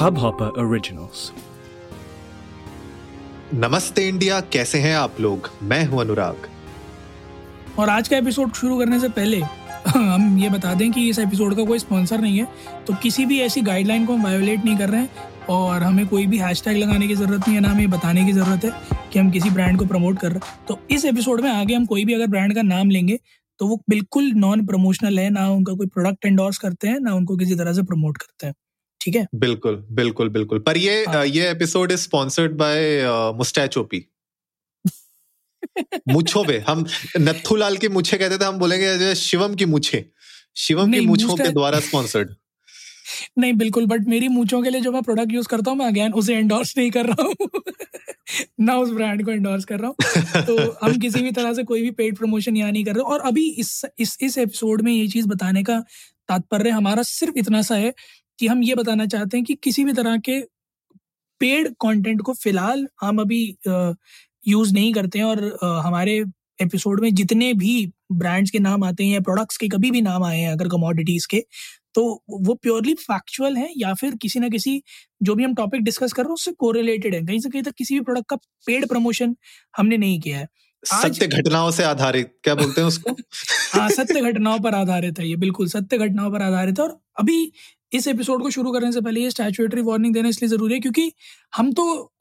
Hubhopper Originals. नमस्ते India कैसे हैं आप लोग? मैं हूँ अनुराग। और आज का एपिसोड शुरू करने से पहले हम ये बता दें कि इस एपिसोड का कोई स्पॉन्सर नहीं है तो किसी भी ऐसी गाइडलाइन को हम वायोलेट नहीं कर रहे हैं और हमें कोई भी हैशटैग लगाने की ज़रूरत नहीं है ना हमें बताने की ज़रूरत है कि हम किसी ब्रांड को प्रमोट कर रहे हैं। तो इस एपिसोड में आगे हम कोई भी अगर ब्रांड का नाम लेंगे तो वो बिल्कुल नॉन प्रमोशनल है ना उनका कोई प्रोडक्ट एंडोर्स करते हैं ना उनको किसी तरह से प्रमोट करते हैं। ठीक है? बिल्कुल बिल्कुल बिल्कुल। पर ये हाँ। ये एपिसोड इज़ स्पॉन्सर्ड बाय मुस्टैचोपी मुछो पे हम नत्थू लाल की मुछे कहते थे हम बोलेंगे शिवम की मुछे। शिवम की मुछों के द्वारा स्पॉन्सर्ड। नहीं बिल्कुल बट मेरी मूछों के लिए जो मैं प्रोडक्ट यूज़ करता हूँ मैं अगेन उसे एंडोर्स नहीं कर रहा हूँ। ना उस ब्रांड को एंडोर्स कर रहा हूँ। तो हम किसी भी तरह से कोई भी पेड प्रमोशन यहाँ नहीं कर रहे। और अभी इस इस इस एपिसोड में ये चीज़ बताने का तात्पर्य हमारा सिर्फ़ इतना सा है कि हम ये बताना चाहते हैं कि किसी भी तरह के पेड कंटेंट को फ़िलहाल हम अभी यूज़ नहीं करते हैं और हमारे एपिसोड में जितने भी ब्रांड्स के नाम आते हैं या प्रोडक्ट्स के कभी भी नाम आए हैं अगर कमोडिटीज के तो वो प्योरली फैक्चुअल है या फिर किसी ना किसी जो भी हम टॉपिक डिस्कस कर रहे हैं उससे कोरिलेटेड है। कहीं से कहीं तक किसी भी प्रोडक्ट का पेड प्रमोशन हमने नहीं किया है। सत्य घटनाओं से आधारित क्या बोलते हैं उसको? हाँ सत्य घटनाओं पर आधारित है ये बिल्कुल सत्य घटनाओं पर आधारित है और अभी इस एपिसोड को शुरू करने से पहले ये स्टैचुएटरी वार्निंग देना इसलिए ज़रूरी है क्योंकि हम तो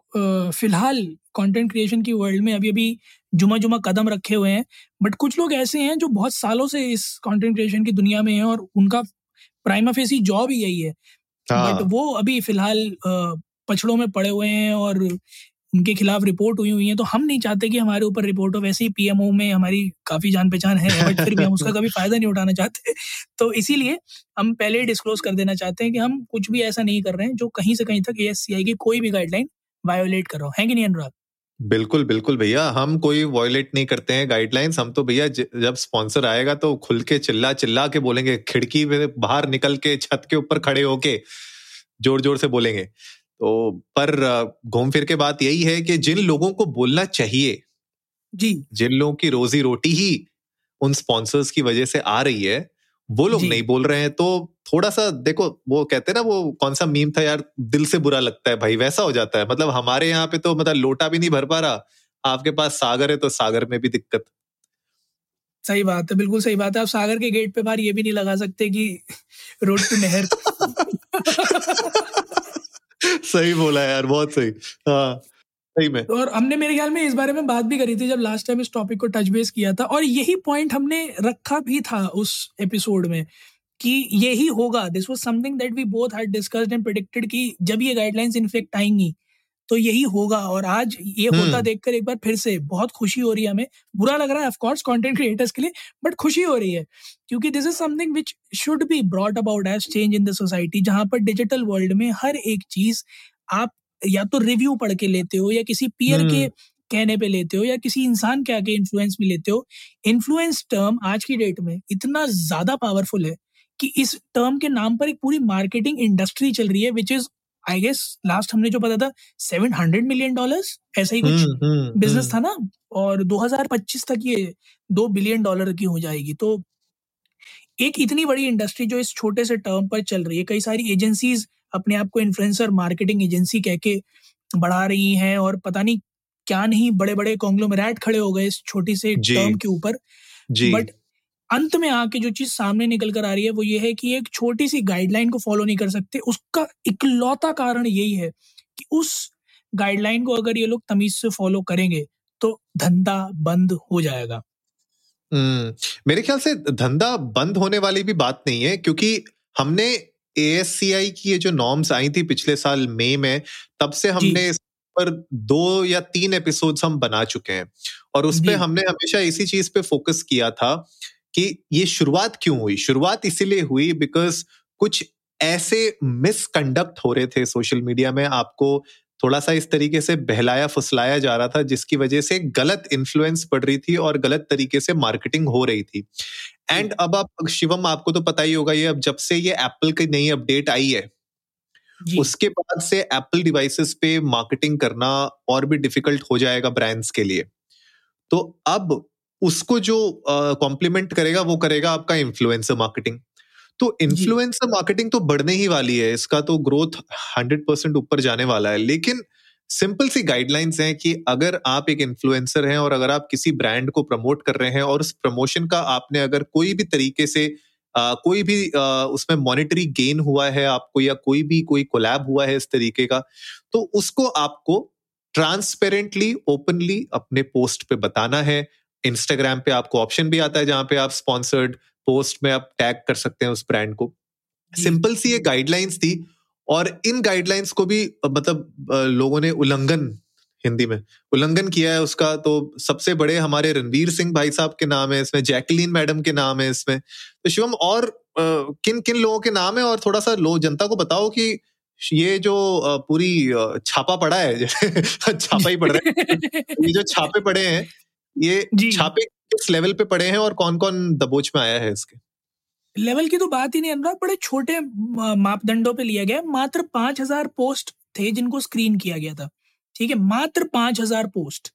फ़िलहाल कंटेंट क्रिएशन की वर्ल्ड में अभी अभी जुमा जुमा कदम रखे हुए हैं बट कुछ लोग ऐसे हैं जो बहुत सालों से इस कंटेंट क्रिएशन की दुनिया में हैं और उनका प्राइमा फेसी जॉब ही यही है। हाँ। बट वो अभी फ़िलहाल पछड़ों में पड़े हुए हैं और उनके खिलाफ रिपोर्ट हुई हुई है तो हम नहीं चाहते कि हमारे ऊपर रिपोर्ट हो। वैसे ही पीएमओ में हमारी काफ़ी जान पहचान है बट फिर भी हम उसका कभी फ़ायदा नहीं उठाना चाहते। तो इसीलिए हम पहले डिस्क्लोज कर देना चाहते हैं कि हम कुछ भी ऐसा नहीं कर रहे हैं, जो कहीं से कहीं तक ए की कोई भी गाइडलाइन वायोलेट कर रहा है। कि नहीं, अनुराग? बिल्कुल बिल्कुल भैया, हम कोई वॉयलेट नहीं करते हैं गाइडलाइंस हम तो भैया जब स्पॉन्सर आएगा तो खुल के चिल्ला चिल्ला के बोलेंगे, खिड़की में बाहर निकल के छत के ऊपर खड़े होके ज़ोर ज़ोर से बोलेंगे। तो पर घूम फिर के बात यही है कि जिन लोगों को बोलना चाहिए जी। जिन लोगों की रोजी रोटी ही उन स्पॉन्सर्स की वजह से आ रही है वो लोग नहीं बोल रहे हैं तो थोड़ा सा देखो वो कहते हैं ना वो कौन सा मीम था यार दिल से बुरा लगता है भाई वैसा हो जाता है। मतलब हमारे यहाँ पे तो मतलब लोटा भी नहीं भर पा रहा आपके पास सागर है तो सागर में भी दिक्कत। सही बात है बिल्कुल सही बात है आप सागर के गेट पे बाहर ये भी नहीं लगा सकते कि रोड टू नहर सही बोला यार, बहुत सही। हाँ सही में। और हमने मेरे ख्याल में इस बारे में बात भी करी थी जब लास्ट टाइम इस टॉपिक को टच बेस किया था और यही पॉइंट हमने रखा भी था उस एपिसोड में कि यही होगा। This was something that we both had discussed and predicted कि जब ये गाइडलाइंस इनफेक्ट आएँगी तो यही होगा और आज ये होता हम्म। देखकर एक बार फिर से बहुत खुशी हो रही है हमें बुरा लग रहा है ऑफ़ कोर्स कंटेंट क्रिएटर्स के लिए बट खुशी हो रही है क्योंकि this is something which should be brought about as change in the society जहाँ पर डिजिटल वर्ल्ड में हर एक चीज़ आप या तो रिव्यू पढ़ के लेते हो या किसी पीयर के हम्म। कहने पे लेते हो या किसी इंसान के आगे इन्फ्लुएंस में लेते हो इन्फ्लुएंस टर्म आज की डेट में इतना ज़्यादा पावरफुल है कि इस टर्म के नाम पर एक पूरी मार्केटिंग इंडस्ट्री चल रही है which is I guess last हमने जो पता था सेवन हंड्रेड मिलियन डॉलर्स ऐसा ही कुछ हम्म, हम्म, बिज़नेस हम्म। था ना? और 2025 तक ये दो बिलियन डॉलर की हो जाएगी। तो एक इतनी बड़ी इंडस्ट्री जो इस छोटे से टर्म पर चल रही है कई सारी एजेंसीज अपने आप को इन्फ्लुएंसर मार्केटिंग एजेंसी कह के बढ़ा रही हैं और पता नहीं क्या नहीं बड़े बड़े कॉन्ग्लोमेरेट खड़े हो गए इस छोटी से टर्म के ऊपर। बट अंत में आके जो चीज़ सामने निकल कर आ रही है वो ये है कि एक छोटी सी गाइडलाइन को फॉलो नहीं कर सकते। उसका इकलौता कारण यही है कि उस गाइडलाइन को अगर ये लोग तमीज से फॉलो करेंगे तो धंधा बंद हो जाएगा। हम्म मेरे ख्याल से धंधा बंद होने वाली भी बात नहीं है क्योंकि हमने एएससीआई की ये जो नॉर्म्स आई थी पिछले साल मई में तब से हमने इस पर दो या तीन एपिसोड्स हम बना चुके हैं। और उस पे हमने हमेशा इसी चीज़ पे फोकस किया था कि ये शुरुआत क्यों हुई? शुरुआत इसीलिए हुई बिकॉज़ कुछ ऐसे मिसकंडक्ट हो रहे थे सोशल मीडिया में आपको थोड़ा सा इस तरीके से बहलाया फुसलाया जा रहा था जिसकी वजह से गलत इन्फ्लुएंस पड़ रही थी और गलत तरीके से मार्केटिंग हो रही थी। एंड अब आप शिवम आपको तो पता ही होगा ये अब जब से ये एप्पल की नई अपडेट आई है उसके बाद से एप्पल डिवाइसेस पे मार्केटिंग करना और भी डिफ़िकल्ट हो जाएगा ब्रांड्स के लिए। तो अब उसको जो कॉम्प्लीमेंट करेगा वो करेगा आपका इन्फ्लुएंसर मार्केटिंग तो इन्फ्लुएंसर मार्केटिंग तो बढ़ने ही वाली है इसका तो ग्रोथ हंड्रेड परसेंट ऊपर जाने वाला है। लेकिन सिंपल सी गाइडलाइंस हैं कि अगर आप एक इन्फ्लुएंसर हैं और अगर आप किसी ब्रांड को प्रमोट कर रहे हैं और उस प्रमोशन का आपने अगर कोई भी तरीके से आ, कोई भी आ, उसमें मॉनिटरी गेन हुआ है आपको या कोई भी कोई कोलैब हुआ है इस तरीके का तो उसको आपको ट्रांसपेरेंटली ओपनली अपने पोस्ट पे बताना है। इंस्टाग्राम पे आपको ऑप्शन भी आता है जहाँ पे आप स्पॉन्सर्ड पोस्ट में आप टैग कर सकते हैं उस ब्रांड को। सिंपल सी ये गाइडलाइंस थी और इन गाइडलाइंस को भी मतलब लोगों ने उल्लंघन हिंदी में उल्लंघन किया है उसका तो सबसे बड़े हमारे रणवीर सिंह भाई साहब के नाम है इसमें जैकलीन मैडम के नाम है इसमें। तो शिवम और आ, किन किन लोगों के नाम है और थोड़ा सा लो जनता को बताओ कि ये जो पूरी छापा पड़ा है छापा ही पड़ रहा है। ये जो छापे पड़े हैं ये छापे किस लेवल पे पड़े हैं और कौन कौन दबोच में आया है इसके? लेवल की तो बात ही नहीं अनुराग। बड़े छोटे मापदंडों पे लिया गया। मात्र पाँच हज़ार पोस्ट थे जिनको स्क्रीन किया गया था। ठीक है? मात्र पाँच हज़ार पोस्ट।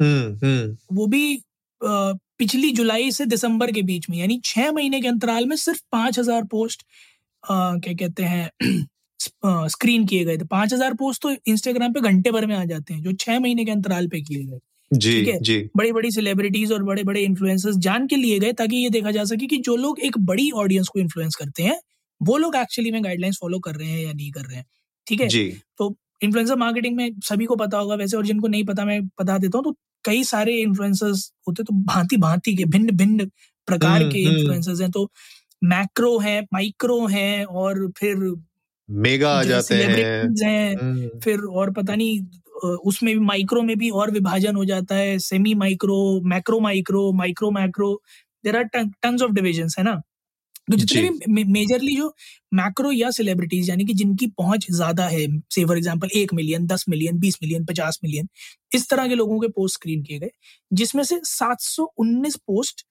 हम्म, हम्म। वो भी पिछली जुलाई से दिसंबर के बीच में यानी छह महीने के अंतराल में सिर्फ़ पाँच हज़ार पोस्ट आ, क्या कहते हैं स्क्रीन किए गए थे। पाँच हज़ार पोस्ट तो इंस्टाग्राम पे घंटे भर में आ जाते हैं जो छह महीने के अंतराल पे किए गए। ठीक है? जी। बड़ी बड़ी सेलिब्रिटीज और बड़े बड़े इन्फ्लुएंसर्स जान के लिए गए ताकि ये देखा जा सके कि जो लोग एक बड़ी ऑडियंस को इन्फ्लुएंस करते हैं वो लोग एक्चुअली में गाइडलाइंस फॉलो कर रहे हैं या नहीं कर रहे हैं। ठीक है? जी। तो इन्फ्लुएंसर मार्केटिंग में सभी को पता होगा वैसे और जिनको नहीं पता मैं बता देता हूँ तो कई सारे इन्फ्लुएंसर्स होते तो भांति भांति के भिन्न भिन्न प्रकार के इन्फ्लुएंसर्स। हैं तो मैक्रो है माइक्रो है और फिर मेगा आ जाते हैं। हैं हम्म। फिर और पता नहीं उसमें भी माइक्रो में भी और विभाजन हो जाता है semi micro macro micro micro macro there are tons of division है ना? तो जितने भी मेजरली जो मैक्रो या सेलिब्रिटीज यानी कि जिनकी पहुँच ज़्यादा है से फॉर एग्जांपल एक मिलियन दस मिलियन बीस मिलियन पचास मिलियन इस तरह के लोगों के पोस्ट स्क्रीन किए गए जिसमें से सात सौ उन्नीस पोस्ट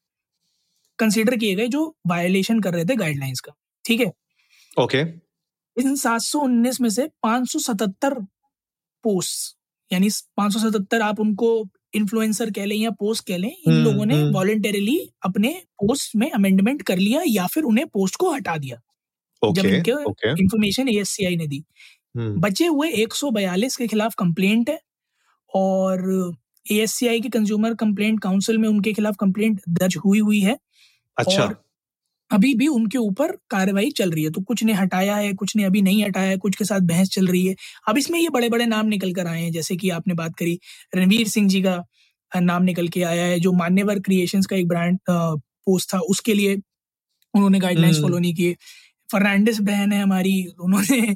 कंसिडर किए गए जो वायोलेशन कर रहे थे गाइडलाइंस का ठीक है? ओके इन सात सौ उन्नीस में से पाँच सौ सतहत्तर पोस्ट यानी पाँच सौ सतहत्तर आप उनको इन्फ्लुएंसर कह लें या पोस्ट कह लें इन हम्म, लोगों ने वॉलेंटरीली हम्म। अपने पोस्ट में अमेंडमेंट कर लिया या फिर उन्हें पोस्ट को हटा दिया। okay, जब इनके इन्फॉर्मेशन एएससीआई ने दी। हम्म। बचे हुए 142 के खिलाफ कंप्लेंट है और एएससीआई के कंज्यूमर कंप्लेंट काउंसिल में उनके खिलाफ कंप्लेंट दर्ज हुई हुई है। अच्छा। और अभी भी उनके ऊपर कार्रवाई चल रही है। तो कुछ ने हटाया है कुछ ने अभी नहीं हटाया है कुछ के साथ बहस चल रही है। अब इसमें ये बड़े बड़े नाम निकल कर आए हैं। जैसे कि आपने बात करी रणवीर सिंह जी का नाम निकल के आया है जो मान्यवर क्रिएशंस का एक ब्रांड पोस्ट था उसके लिए उन्होंने गाइडलाइंस फॉलो हम्म। नहीं किए। फर्नांडिस बहन है हमारी उन्होंने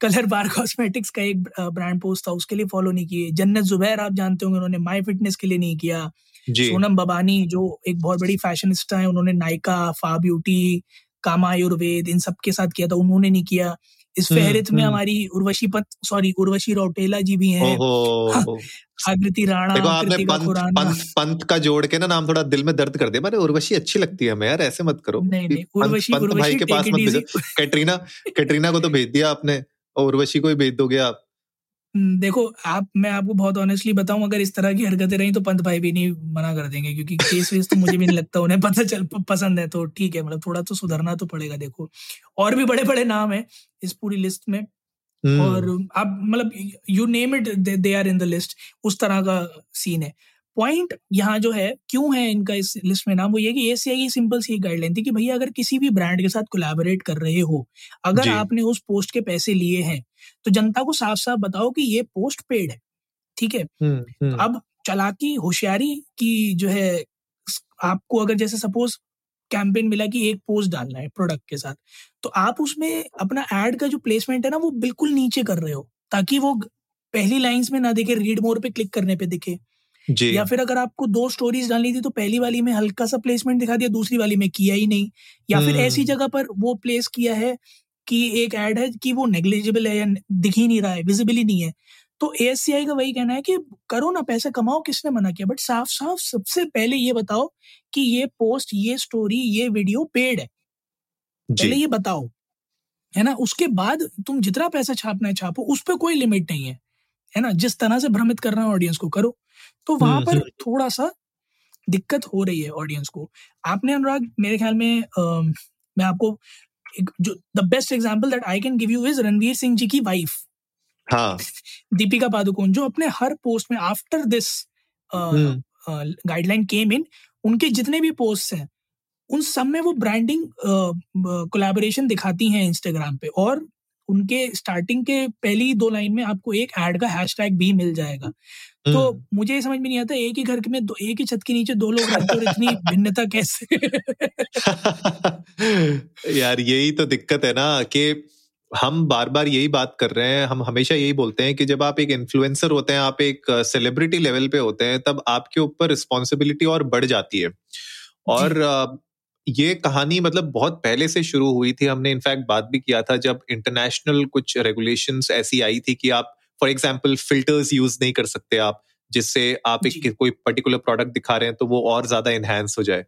कलर बार कॉस्मेटिक्स का एक ब्रांड पोस्ट था उसके लिए फॉलो नहीं किए। जन्नत जुबैर आप जानते होंगे उन्होंने माई फिटनेस के लिए नहीं किया। सोनम बबानी जो एक बहुत बड़ी फैशनिस्टा है उन्होंने नायका फा ब्यूटी कामा आयुर्वेद इन सब के साथ किया था उन्होंने नहीं किया। इस हम्म, फेहरित में हम्म। हमारी उर्वशी पत सॉरी उर्वशी रौटेला जी भी हैं। आकृति राणा देखो आपने पंत, पंत, पंत का जोड़ के ना नाम थोड़ा दिल में दर्द कर दिया। मैंने उर्वशी अच्छी लगती है हमें यार ऐसे मत करो। नहीं नहीं उर्वशी पंत भाई के पास मत भेजो। कैटरीना कैटरीना को तो भेज दिया आपने और उर्वशी को ही भेज दोगे आप। देखो आप मैं आपको बहुत ऑनेस्टली बताऊँ अगर इस तरह की हरकतें रही तो पंत भाई भी नहीं मना कर देंगे क्योंकि केस वेस तो मुझे भी नहीं लगता उन्हें पता चल पसंद है तो ठीक है मतलब थोड़ा तो सुधरना तो पड़ेगा देखो और भी बड़े बड़े नाम है इस पूरी लिस्ट में और हम्म। आप मतलब you name it they are in the list उस तरह का सीन है पॉइंट यहाँ जो है क्यों है इनका इस लिस्ट में नाम? वो ये कि एसीआई की सिंपल सी गाइडलाइन थी कि भैया अगर किसी भी ब्रांड के साथ कोलैबोरेट कर रहे हो अगर आपने उस पोस्ट के पैसे लिए हैं तो जनता को साफ़ साफ़ बताओ कि ये पोस्ट पेड है ठीक है? हम्म। अब चलाकी होशियारी की जो है आपको अगर जैसे सपोज़ कैंपेन मिला कि एक पोस्ट डालना है प्रोडक्ट के साथ तो आप उसमें अपना एड का जो प्लेसमेंट है ना वो बिल्कुल नीचे कर रहे हो ताकि वो पहली लाइंस में ना दिखे रीड मोर पे क्लिक करने पे दिखे। जी। या फिर अगर आपको दो स्टोरीज डालनी थी तो पहली वाली में हल्का सा प्लेसमेंट दिखा दिया दूसरी वाली में किया ही नहीं। या फिर ऐसी हम्म। जगह पर वो प्लेस किया है कि एक एड है कि वो नेग्लिजिबल है या दिख ही नहीं रहा है विजिबल ही नहीं है। तो ए का वही कहना है कि करो ना पैसे कमाओ किसने मना किया? बट साफ़ साफ़ सबसे पहले ये बताओ कि ये पोस्ट ये स्टोरी ये वीडियो पेड है। पहले ये बताओ है ना? उसके बाद तुम जितना पैसा छापना है छापो उस पर कोई लिमिट नहीं है है ना? जिस तरह से भ्रमित करना है ऑडियंस को करो। तो वहाँ हम्म, पर। थोड़ा सा दिक्कत हो रही है ऑडियंस को। आपने अनुराग मेरे ख्याल में आ, मैं आपको जो the best example that I can give you is Ranveer Singh ji की वाइफ। हाँ। दीपिका पादुकोण जो अपने हर पोस्ट में after this guideline came in उनके जितने भी पोस्ट हैं उन सब में वो ब्रांडिंग कोलैबोरेशन दिखाती हैं इंस्टाग्राम पे और उनके स्टार्टिंग के पहली दो लाइन में आपको एक ऐड का हैशटैग भी मिल जाएगा। तो हम्म। मुझे समझ में नहीं आता एक ही घर में दो एक ही छत के नीचे दो लोग रहते और इतनी भिन्नता कैसे? यार यही तो दिक्कत है ना कि हम बार बार यही बात कर रहे हैं हम हमेशा यही बोलते हैं कि जब आप एक इन्फ्लुएंसर होते हैं आप एक सेलिब्रिटी लेवल पे होते हैं तब आपके ऊपर रिस्पॉन्सिबिलिटी और बढ़ जाती है। और ये कहानी मतलब बहुत पहले से शुरू हुई थी हमने इनफैक्ट बात भी किया था जब इंटरनेशनल कुछ रेगुलेशंस ऐसी आई थी कि आप फॉर एग्ज़ाम्पल फिल्टर्स यूज़ नहीं कर सकते आप जिससे आप एक कोई पर्टिकुलर प्रोडक्ट दिखा रहे हैं तो वो और ज़्यादा इनहेंस हो जाए।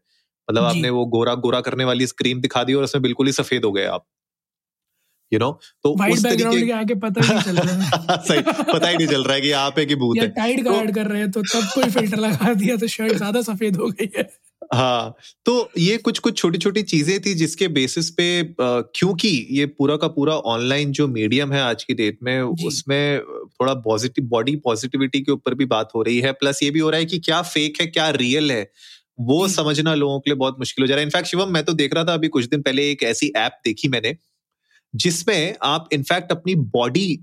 मतलब आपने वो गोरा गोरा करने वाली स्क्रीन दिखा दी और उसमें बिल्कुल ही सफ़ेद हो गए आप। यू नो तो उस तरीके के आगे पता ही नहीं चल रहा है। सही पता ही नहीं चल रहा है कि आप है कि भूत है। टाइट तो कर रहे हैं तो तब कोई फ़िल्टर लगा दिया तो शर्ट ज़्यादा सफ़ेद हो गई है। हाँ तो ये कुछ कुछ छोटी छोटी चीज़ें थी जिसके बेसिस पे क्योंकि ये पूरा का पूरा ऑनलाइन जो मीडियम है आज की डेट में उसमें थोड़ा पॉजिटिव बॉडी पॉजिटिविटी के ऊपर भी बात हो रही है। प्लस ये भी हो रहा है कि क्या फेक है क्या रियल है वो समझना लोगों के लिए बहुत मुश्किल हो जा रहा है। इनफैक्ट शिवम मैं तो देख रहा था अभी कुछ दिन पहले एक ऐसी ऐप देखी मैंने जिसमें आप इनफैक्ट अपनी बॉडी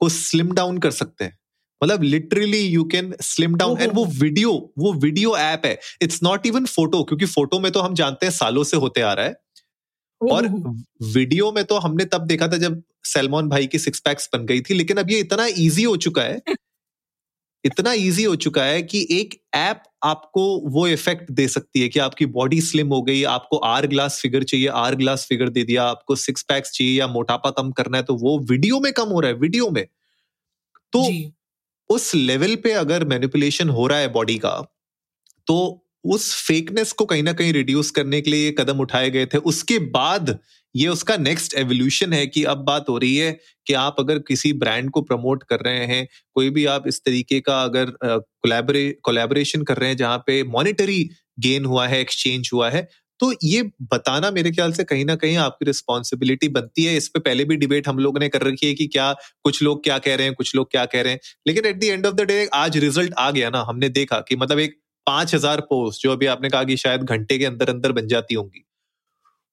को स्लिम डाउन कर सकते हैं। मतलब literally you can slim down and वो वीडियो वो वीडियो ऐप है। इट्स नॉट इवन फ़ोटो क्योंकि फ़ोटो में तो हम जानते हैं सालों से होते आ रहा है। और वीडियो में तो हमने तब देखा था जब सलमान भाई की सिक्स पैक्स बन गई थी लेकिन अब ये इतना इजी हो चुका है इतना इजी हो चुका है कि एक ऐप आपको वो इफ़ेक्ट दे सकती है कि आपकी बॉडी स्लिम हो गई आपको आर ग्लास फिगर चाहिए आर ग्लास फिगर दे दिया आपको सिक्स पैक्स चाहिए या मोटापा कम करना है तो वो वीडियो में कम हो रहा है वीडियो में। तो उस लेवल पे अगर मैनिपुलेशन हो रहा है बॉडी का तो उस फेकनेस को कहीं ना कहीं रिड्यूस करने के लिए कदम उठाए गए थे। उसके बाद ये उसका नेक्स्ट एवोल्यूशन है कि अब बात हो रही है कि आप अगर किसी ब्रांड को प्रमोट कर रहे हैं, कोई भी आप इस तरीके का अगर कोलैबोरेशन कर रहे हैं जहाँ पे मॉनिटरी गेन हुआ है एक्सचेंज हुआ है तो ये बताना मेरे ख्याल से कहीं ना कहीं आपकी रिस्पॉन्सिबिलिटी बनती है। इस पर पहले भी डिबेट हम लोग ने कर रखी है कि क्या कुछ लोग क्या कह रहे हैं कुछ लोग क्या कह रहे हैं। लेकिन at the end of the day आज रिज़ल्ट आ गया ना हमने देखा कि मतलब एक पाँच हज़ार पोस्ट जो अभी आपने कहा कि शायद घंटे के अंदर अंदर बन जाती होंगी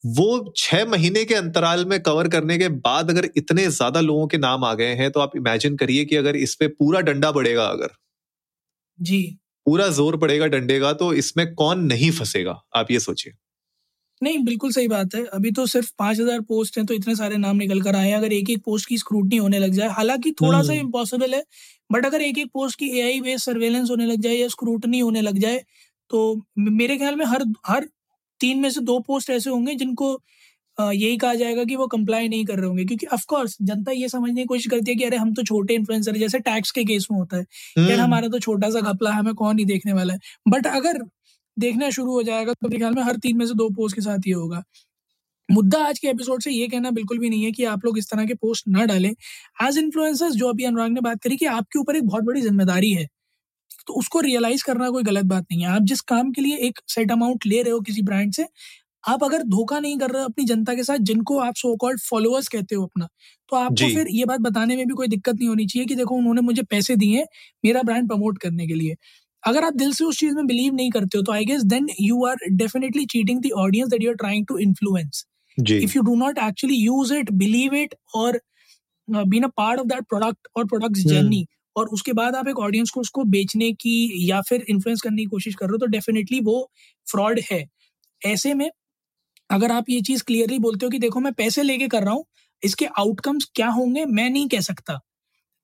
वो छह महीने के अंतराल में कवर करने के बाद अगर इतने ज़्यादा लोगों के नाम आ गए हैं तो आप इमेजिन करिए कि अगर इस पे पूरा डंडा बढ़ेगा अगर। जी। पूरा ज़ोर पड़ेगा डंडे का तो इसमें कौन नहीं फंसेगा आप ये सोचिए। नहीं बिल्कुल सही बात है। अभी तो सिर्फ़ पाँच हज़ार पोस्ट हैं तो इतने सारे नाम निकल कर आए हैं। अगर एक एक पोस्ट की स्क्रूटनी होने लग जाए हालाँकि थोड़ा सा इम्पॉसिबल है बट अगर एक एक पोस्ट की ए आई बेस्ड सर्वेलेंस होने लग जाए या स्क्रूटनी होने लग जाए तो मेरे ख्याल में हर हर तीन में से दो पोस्ट ऐसे होंगे जिनको यही कहा जाएगा कि वो कंप्लाई नहीं कर रहे होंगे। क्योंकि ऑफ़ कोर्स जनता ये समझने की कोशिश करती है कि अरे हम तो छोटे इन्फ्लुएंसर जैसे टैक्स के केस में होता है यार हम्म। हमारा तो छोटा सा घपला है हमें कौन नहीं देखने वाला है। बट अगर देखना शुरू हो जाएगा तो मेरे ख्याल में हर तीन में से दो पोस्ट के साथ ये होगा। मुद्दा आज के एपिसोड से ये कहना बिल्कुल भी नहीं है कि आप लोग इस तरह के पोस्ट ना डालें। एज इन्फ्लुएंसर्स जो अभी अनुराग ने बात करी कि आपके ऊपर एक बहुत बड़ी ज़िम्मेदारी है तो उसको रियलाइज़ करना कोई गलत बात नहीं है। आप जिस काम के लिए एक सेट अमाउंट ले रहे हो किसी ब्रांड से आप अगर धोखा नहीं कर रहे हो अपनी जनता के साथ जिनको आप सो कॉल्ड फॉलोअर्स कहते हो अपना तो आपको फिर ये बात बताने में भी कोई दिक्कत नहीं होनी चाहिए कि देखो उन्होंने मुझे पैसे दिए मेरा ब्रांड प्रमोट करने के लिए। अगर आप दिल से उस चीज़ में बिलीव नहीं करते हो तो I guess then you are definitely cheating the audience that you are trying to influence if you do not actually use it believe it और been a part of that product और product journey और उसके बाद आप एक audience को उसको बेचने की या फिर इन्फ्लुएंस करने की कोशिश कर रहे हो तो डेफिनेटली वो फ्रॉड है। ऐसे में अगर आप ये चीज़ क्लियरली बोलते हो कि देखो मैं पैसे लेके कर रहा हूँ इसके आउटकम्स क्या होंगे मैं नहीं कह सकता।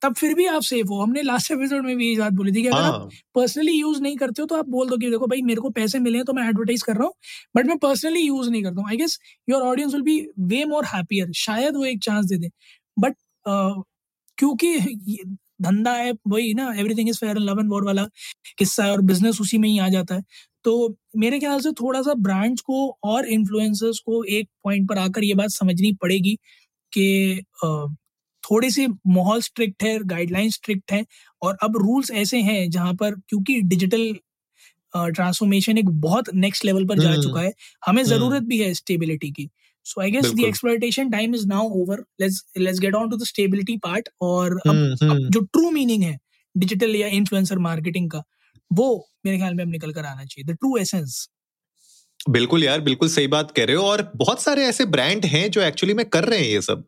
तब फिर भी आप सेफ़ हो। हमने लास्ट एपिसोड में भी यही बात बोली थी कि अगर आप पर्सनली हाँ। यूज़ नहीं करते हो तो आप बोल दो कि देखो भाई मेरे को पैसे मिले हैं तो मैं एडवर्टाइज कर रहा हूँ बट मैं पर्सनली यूज़ नहीं करता हूँ। I guess your audience will be way more happier शायद वो एक चांस दे दे। बट क्योंकि धंधा है वही ना everything is fair love and war वाला किस्सा है और बिज़नेस उसी में ही आ जाता है। तो मेरे ख्याल से थोड़ा सा ब्रांड्स को और इन्फ्लुएंसर्स को एक पॉइंट पर आकर ये बात समझनी पड़ेगी कि थोड़े से माहौल स्ट्रिक्ट है गाइडलाइन स्ट्रिक्ट है और अब रूल्स ऐसे हैं जहाँ पर क्योंकि डिजिटल ट्रांसफॉर्मेशन एक बहुत नेक्स्ट लेवल पर जा चुका हम्म। है हमें ज़रूरत हम्म। भी है स्टेबिलिटी की I guess the बिल्कुल। exploitation time is now over. Let's let's get on to the stability part और अब, हम्म, अब जो ट्रू मीनिंग है डिजिटल या इन्फ्लुएंसर मार्केटिंग का वो मेरे ख्याल में अब निकल कर आना चाहिए द ट्रू एसेंस बिल्कुल यार बिल्कुल सही बात कह रहे हो और बहुत सारे ऐसे ब्रांड हैं जो एक्चुअली में कर रहे हैं ये सब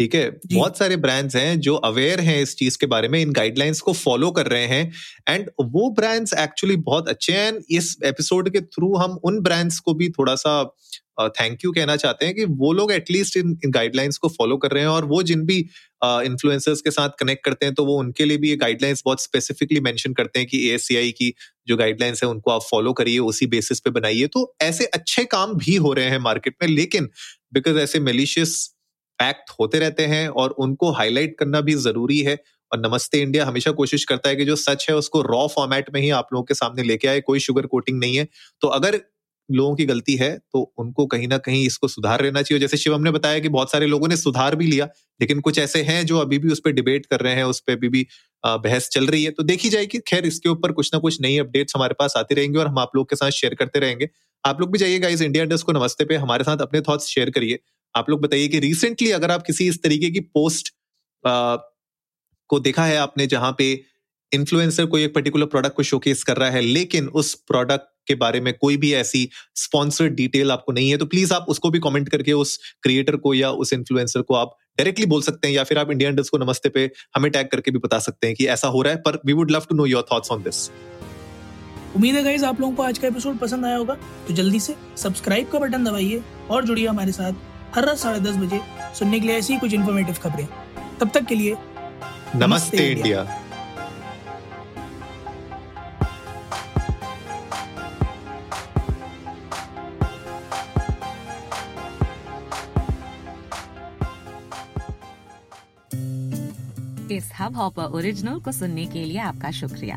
ठीक है? बहुत सारे ब्रांड्स हैं जो अवेयर हैं इस चीज़ के बारे में इन गाइडलाइंस को फॉलो कर रहे हैं एंड वो ब्रांड्स एक्चुअली बहुत अच्छे हैं इस एपिसोड के थ्रू हम उन ब्रांड्स को भी थोड़ा सा थैंक यू कहना चाहते हैं कि वो लोग एटलीस्ट इन, इन गाइडलाइंस को फॉलो कर रहे हैं और वो जिन भी इन्फ्लुएंसर्स के साथ कनेक्ट करते हैं तो वो उनके लिए भी ये गाइडलाइंस बहुत स्पेसिफिकली मेंशन करते हैं कि एएससीआई की जो गाइडलाइंस है उनको आप फॉलो करिए उसी बेसिस पे बनाइए। तो ऐसे अच्छे काम भी हो रहे हैं मार्केट में लेकिन बिकॉज़ ऐसे मेलिशियस एक्ट होते रहते हैं और उनको हाईलाइट करना भी ज़रूरी है। और नमस्ते इंडिया हमेशा कोशिश करता है कि जो सच है उसको रॉ फॉर्मेट में ही आप लोगों के सामने लेके आए, कोई शुगर कोटिंग नहीं है। तो अगर लोगों की गलती है तो उनको कहीं ना कहीं इसको सुधार लेना चाहिए। जैसे शिवम ने बताया कि बहुत सारे लोगों ने सुधार भी लिया, लेकिन कुछ ऐसे हैं जो अभी भी उस पर डिबेट कर रहे हैं, उस पर अभी भी बहस चल रही है। तो देखी जाएगी खैर इसके ऊपर कुछ ना कुछ नई अपडेट्स हमारे पास आती रहेंगे और हम आप लोग के साथ शेयर करते रहेंगे। आप लोग भी जाइएगा इस इंडिया इंडस्ट को नमस्ते पे, हमारे साथ अपने थॉट्स शेयर करिए। आप लोग बताइए कि रिसेंटली अगर आप किसी इस तरीके की पोस्ट आ, को देखा है आपने जहाँ पे इन्फ्लुएंसर कोई एक पर्टिकुलर प्रोडक्ट को शोकेस कर रहा है लेकिन उस प्रोडक्ट के बारे में कोई भी ऐसी स्पॉन्सर्ड डिटेल आपको नहीं है तो प्लीज़ आप उसको भी कमेंट करके उस क्रिएटर को या उस इन्फ्लुएंसर को आप डायरेक्टली बोल सकते हैं या फिर आप इंडिया इंडस्ट को नमस्ते पे हमें टैग करके भी बता सकते हैं कि ऐसा हो रहा है पर we would love to know your thoughts on this उम्मीद है गाइज़ आप लोगों को आज का एपिसोड पसंद आया होगा तो जल्दी से सब्सक्राइब का बटन दबाइए और जुड़िए हमारे साथ। हर रात साढ़े दस बजे सुनने के लिए ऐसी कुछ इन्फॉर्मेटिव खबरें। तब तक के लिए नमस्ते इंडिया। इस हब हॉपर ओरिजिनल को सुनने के लिए आपका शुक्रिया।